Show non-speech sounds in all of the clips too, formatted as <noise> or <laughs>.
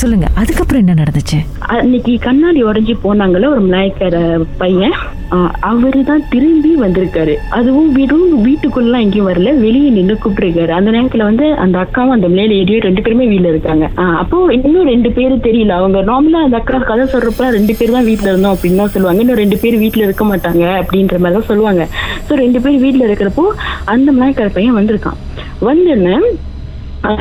சொல்லுங்க அதுக்கப்புறம் என்ன நடந்துச்சு? அன்னைக்கு கண்ணாடி உடஞ்சி போனாங்கல்ல ஒரு மலாய்க்கார பையன். அவரு தான் திரும்பி வந்திருக்காரு. அதுவும் வீடும் வீட்டுக்குள்ள எங்கேயும் வரல வெளியே நின்று கூப்பிட்டுருக்காரு. அந்த நேரத்துல வந்து அந்த அக்காவும் அந்த மேல ஏரியும் ரெண்டு பேருமே வீட்டுல இருக்காங்க. அப்போ இன்னும் ரெண்டு பேரும் தெரியல. அவங்க நார்மலா அந்த அக்கா கதை சொல்றப்ப ரெண்டு பேர் தான் வீட்டுல இருந்தோம் அப்படின்னு தான் சொல்லுவாங்க. இன்னும் ரெண்டு பேர் வீட்டுல இருக்க மாட்டாங்க அப்படின்ற மாதிரி தான் சொல்லுவாங்க. ஸோ ரெண்டு பேர் வீட்டுல இருக்கிறப்போ அந்த மலாய்க்கார பையன் வந்திருக்கான். வந்தோடனே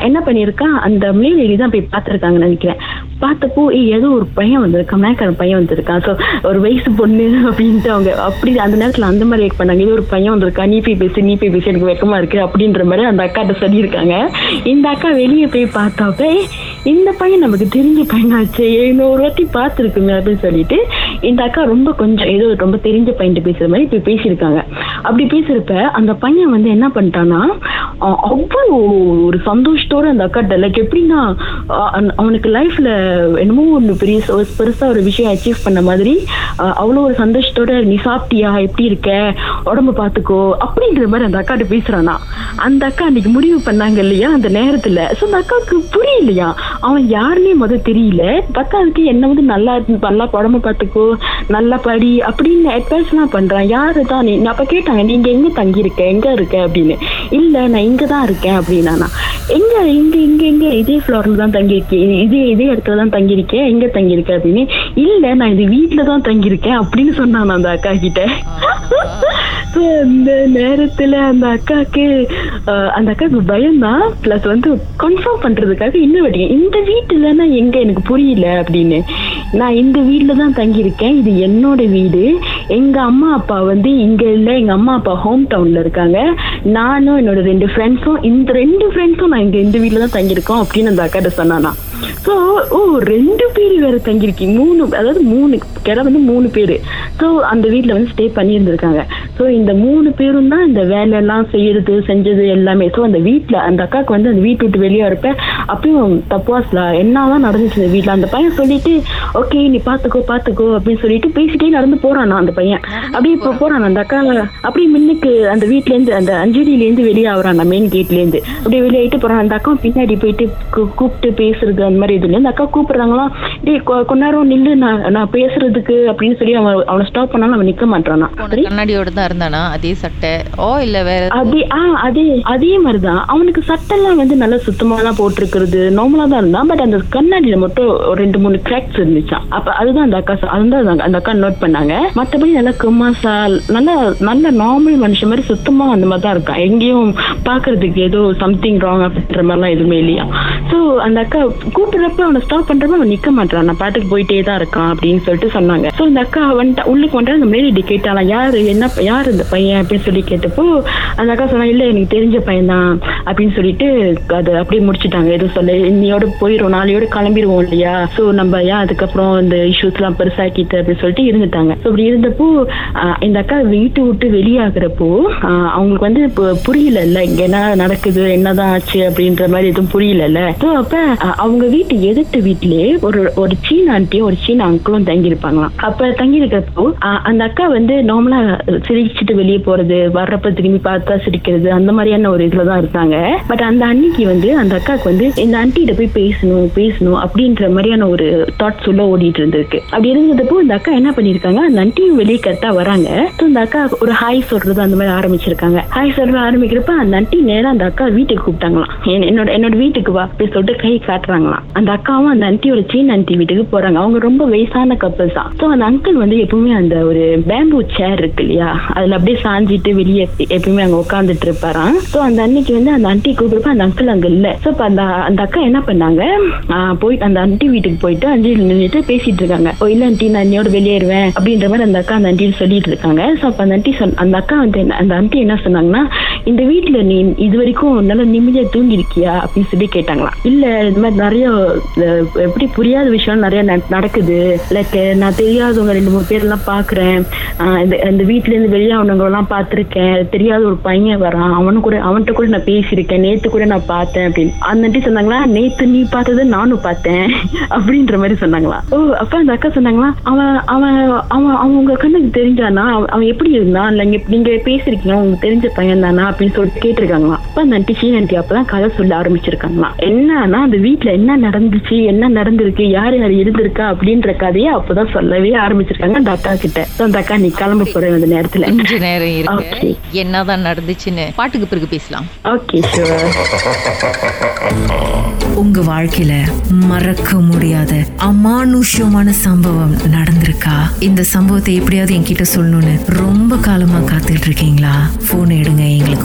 என்ன பண்ணியிருக்கா? அந்த மேலேடி தான் போய் பார்த்துருக்காங்கன்னு நினைக்கிறேன். பார்த்தப்போ ஏய் ஏதோ ஒரு பையன் வந்திருக்கான் மேக்கர் பையன் வந்திருக்கான் ஸோ ஒரு வயசு பொண்ணு அப்படின்ட்டு அவங்க அப்படி அந்த நேரத்தில் அந்த மாதிரி வெயிட் பண்ணாங்க. ஏதோ ஒரு பையன் வந்திருக்கான் நீ போய் பேசு நீ போய் பேசு எனக்கு வெக்கமாக இருக்கு அப்படின்ற மாதிரி அந்த அக்காட்ட சொல்லியிருக்காங்க. இந்த அக்கா வெளியே போய் பார்த்தாப்ப இந்த பையன் நமக்கு தெரிஞ்ச பையனாச்சு இன்னொரு வாட்டி பார்த்துருக்குமே அப்படின்னு சொல்லிட்டு இந்த அக்கா ரொம்ப கொஞ்சம் ஏதோ ரொம்ப தெரிஞ்ச பையன்ட்டு பேசுகிற மாதிரி போய் பேசியிருக்காங்க. அப்படி பேசுறப்ப அந்த பையன் வந்து என்ன பண்ணிட்டான்னா அவ்வளோ ஒரு சந்தோஷத்தோட அந்த அக்காட்ட லைக் எப்படின்னா அவனுக்கு லைஃப்ல என்னமோ ஒன்று பெரிய பெருசா ஒரு விஷயம் அச்சீவ் பண்ண மாதிரி அவ்வளோ ஒரு சந்தோஷத்தோட நீ சாப்பிட்டியா? எப்படி இருக்க? உடம்ப பார்த்துக்கோ. அப்படின்ற மாதிரி அந்த அக்காட்ட பேசுறானா. அந்த அக்கா அன்னைக்கு முடிவு பண்ணாங்க இல்லையா அந்த நேரத்துல. ஸோ அந்த அக்காவுக்கு புரியலையா? அவன் யாருன்னே முதல் தெரியல. பத்தாவதுக்கு என்ன வந்து நல்லா நல்லா உடம்ப பார்த்துக்கோ நல்லா படி அப்படின்னு அட்வைஸ்லாம் பண்றான். யாரு தான் நீ நான் அப்ப கேட்டாங்க நீங்க எங்க தங்கியிருக்க? எங்க இருக்க? அப்படின்னு. இல்ல நான் இங்க தான் இருக்கேன் அப்படின்னா நான், எங்க இங்க இங்க இங்க இதே ஃப்ளோர்ல தான் தங்கியிருக்கேன். இதே இதே இடத்துல தான் தங்கியிருக்கேன். எங்க தங்கியிருக்கேன் அப்படின்னு. இல்ல நான் இது வீட்டுல தான் தங்கியிருக்கேன் அப்படின்னு சொன்னான் அந்த அக்கா கிட்ட. அந்த நேரத்துல அந்த அக்காக்கு அஹ், அந்த அக்காக்கு பயம்தான். பிளஸ் வந்து கன்ஃபார்ம் பண்றதுக்காக இன்னும் வட்டிங்க இந்த வீட்டுல நான் எங்க எனக்கு புரியல அப்படின்னு. நான் இந்த வீட்டுல தான் தங்கியிருக்கேன். இது என்னோட வீடு. எங்க அம்மா அப்பா வந்து இங்க இல்ல எங்க அம்மா அப்பா ஹோம் டவுன்ல இருக்காங்க. நானும் என்னோட ரெண்டு ஃப்ரெண்ட்ஸும் இந்த ரெண்டு ஃப்ரெண்ட்ஸும் நான் இங்க இந்த வீட்டுல தான் தங்கியிருக்கோம் அப்படின்னு அந்த அக்காட்ட சொன்னானா. ஸோ ஓ ரெண்டு பேர் வேற தங்கியிருக்கீங்க. மூணு அதாவது மூணு கிட வந்து மூணு பேர். ஸோ அந்த வீட்டில் வந்து ஸ்டே பண்ணியிருந்திருக்காங்க. ஸோ இந்த மூணு பேரும் தான் இந்த வேலையெல்லாம் செய்யறது செஞ்சது எல்லாமே. ஸோ அந்த வீட்டில் அந்த அக்காவுக்கு வந்து அந்த வீட்டு விட்டு வெளியே வரப்ப அப்பயும் தப்பாஸ்ல என்னதான் நடந்துச்சு இந்த வீட்டில் அந்த பையன் சொல்லிட்டு ஓகே நீ பார்த்துக்கோ பார்த்துக்கோ அப்படின்னு சொல்லிட்டு பேசிட்டே நடந்து போறானா அந்த பையன். அப்படியே இப்போ போறான் அந்த அக்கா. அப்படியே முன்னுக்கு அந்த வீட்லேருந்து அந்த அஞ்சலியிலேருந்து வெளியே ஆகுறான் மெயின் கேட்லேருந்து அப்படியே வெளியாயிட்டு போறான். அந்த அக்கா பின்னாடி போயிட்டு கூப்பிட்டு பேசுறது அந்த மாதிரி இதுல அந்த அக்கா கூப்பிடுறாங்களாம் டேய் கொ- கொஞ்ச நேரம் நில்லு நான் நான் பேசுறதுக்கு அப்படின்னு சொல்லி அவன் அவனை ஸ்டாப் பண்ணாலும் அவன் நிக்க மாட்டானா கண்ணாடியோட தான் இருந்தானா? அதே சட்டை. ஓ இல்ல வேற அதே ஆ அதே அதே மாதிரிதான். அவனுக்கு சட்டெல்லாம் வந்து நல்லா சுத்தமா தான் போட்டிருக்கிறது நார்மலா தான் இருந்தான். பட் அந்த கண்ணாடியில மட்டும் ரெண்டு மூணு கிராக்ஸ் இருந்துச்சான் அப்ப அதுதான் அந்த அக்கா அதுதான் அந்த- அக்கா நோட் பண்ணாங்க. மத்தபடி நல்லா குமாசா நல்ல நல்ல நார்மல் மனுஷன் மாதிரி சுத்தமா அந்த மாதிரி தான் இருக்கான். எங்கேயும் பாக்குறதுக்கு ஏதோ சம்திங் ராங் அப்படின்ற மாதிரிலாம் எதுவுமே இல்லையா ஸோ அந்த அக்கா கூப்பிடுறப்ப அவனை ஸ்டாப் பண்றப்ப அவன் நிக்க மாட்டான் நான் பாட்டுக்கு போயிட்டே தான் இருக்கான் அப்படின்னு சொல்லிட்டு சொன்னாங்க. ஸோ அந்த அக்கா வந்துட்டு உள்ளுக்கு வந்துட்டு அந்த லேடி கேட்டாலாம் யாரு என்ன யார் இந்த பையன் அப்படின்னு சொல்லி கேட்டப்போ அந்த அக்கா சொன்னா இல்ல எனக்கு தெரிஞ்ச பையன் தான் அப்படின்னு சொல்லிட்டு அதை அப்படியே முடிச்சுட்டாங்க. எதுவும் சொல்ல இன்னையோட போயிடும் நாளையோட கிளம்பிடுவோம் இல்லையா? ஸோ நம்ம ஏன் அதுக்கப்புறம் இந்த இஷ்யூஸ் எல்லாம் பெருசாக்கிட்டு? அப்படின்னு சொல்லிட்டு இருந்துட்டாங்க. ஸோ அப்படி இருந்தப்போ இந்த அக்கா வீட்டு விட்டு வெளியாகிறப்போ அவங்களுக்கு வந்து இப்போ புரியல இல்ல இங்க என்ன நடக்குது என்னதான் ஆச்சு அப்படின்ற மாதிரி எதுவும் புரியல ஸோ அப்ப அவங்க அவங்க வீட்டு எதிர்த்து வீட்லயே ஒரு ஒரு சீன ஆண்டியும் ஒரு சீன அங்கிளும் தங்கி இருப்பாங்களாம் அப்ப தங்கி இருக்கிறப்போ அந்த அக்கா வந்து நார்மலா சிரிச்சுட்டு வெளியே போறது வர்றப்ப திரும்பி பார்த்தா சிரிக்கிறது அந்த மாதிரியான ஒரு இதுல தான் இருந்தாங்க. பட் அந்த அன்னைக்கு வந்து அந்த அக்காவுக்கு வந்து இந்த ஆண்டிகிட்ட போய் பேசணும் பேசணும் அப்படின்ற மாதிரியான ஒரு தாட்ஸ் உள்ள ஓடிட்டு இருந்திருக்கு. அப்படி இருந்ததப்போ இந்த அக்கா என்ன பண்ணிருக்காங்க அந்த ஆண்டியும் வெளியே கரெக்டா வராங்க. ஸோ இந்த அக்கா ஒரு ஹாய் சொல்றது அந்த மாதிரி ஆரம்பிச்சிருக்காங்க. ஹாய் சொல்ற ஆரம்பிக்கிறப்ப அந்த ஆண்டி நேரம் அந்த அக்கா வீட்டுக்கு கூப்பிட்டாங்களாம். என்னோட என்னோட வீட்டுக்கு வா அப்படின்னு சொல்லிட்டு கை காட்டுறாங்களாம். அந்த அக்காவும் அந்த ஆண்டியோட சீன் ஆண்டி வீட்டுக்கு போறாங்க. அவங்க ரொம்ப வயசான கப்பல்ஸ் தான். ஸோ அந்த அங்கிள் வந்து எப்பவுமே அந்த ஒரு பேம்பூ சேர் இருக்கு இல்லையா? அதுல அப்படியே சாஞ்சிட்டு வெளியே எப்பவுமே அங்க உட்காந்துட்டு இருப்பாராம். ஸோ அந்த அன்னைக்கு வந்து அந்த அண்டி கூப்பிடுப்ப அந்த அங்கிள் அங்க இல்ல. ஸோ இப்போ அந்த அந்த அக்கா என்ன பண்ணாங்க? போயிட்டு அந்த அண்டி வீட்டுக்கு போயிட்டு அஞ்சலி நின்றுட்டு பேசிட்டு இருக்காங்க. ஓ இல்ல அண்டி நான் என்னையோட வெளியேறுவேன் அப்படின்ற மாதிரி அந்த அக்கா அந்த ஆண்டி சொல்லிட்டு இருக்காங்க. ஸோ அப்ப அந்த அண்டி சொன்ன அந்த அக்கா வந்து என்ன- அந்த ஆண்டி என்ன சொன்னாங்கன்னா இந்த வீட்டுல நீ இது வரைக்கும் நல்லா நிம்மதியா தூங்கி இருக்கியா அப்படின்னு சொல்லி கேட்டாங்களாம். இல்ல இது மாதிரி நிறைய எப்படி புரியாத விஷயம் நிறைய நடக்குது. லைக் நான் தெரியாதவங்க ரெண்டு மூணு பேர் எல்லாம் பாக்குறேன் இந்த இந்த இருந்து வெளியானவங்க எல்லாம் பாத்திருக்கேன் தெரியாத ஒரு பையன் வரான். அவனு கூட அவன்கிட்ட கூட நான் பேசியிருக்கேன். நேத்து கூட நான் பார்த்தேன் அப்படின்னு. அந்த ஆண்டி சொன்னாங்களா நேத்து நீ பார்த்தது நானும் பார்த்தேன். <laughs> அப்படின்ற மாதிரி சொன்னாங்களா. ஓ அப்ப அந்த அக்கா சொன்னாங்களா அவன் அவன் அவன் அவன் கண்ணுக்கு தெரிஞ்சானா? அவன் அவன் எப்படி இருந்தான்? இல்ல நீங்க பேசிருக்கீங்க உங்களுக்கு தெரிஞ்ச பையன் தானா? அப்படின்னு சொல்லிட்டு கேட்டிருக்காங்களாம். அப்ப அந்த ஆண்டி சீன ஆண்டி அப்பதான் கதை சொல்ல ஆரம்பிச்சிருக்காங்களாம். என்னன்னா அந்த வீட்ல என்ன நடந்துச்சு என்ன நடந்திருக்கு யார் யார் இருந்திருக்கா அப்படின்ற கதையை அப்பதான் சொல்லவே ஆரம்பிச்சிருக்காங்க அந்த அக்கா கிட்ட. அந்த அக்கா நீ கிளம்ப போற அந்த நேரத்துல. கொஞ்ச நேரம் இருக்கு. என்னதான் நடந்துச்சுன்னு பாட்டுக்கு பிறகு பேசலாம். ஓகே உங்க வாழ்க்கையில மறக்க முடியாத அமானுஷ்யமான சம்பவம் நடந்திருக்கா? இந்த சம்பவத்தை எப்படியாவது என்கிட்ட சொல்லணும்னு ரொம்ப காலமா காத்துட்டு இருக்கீங்களா? போன் எடுங்க எங்களுக்கு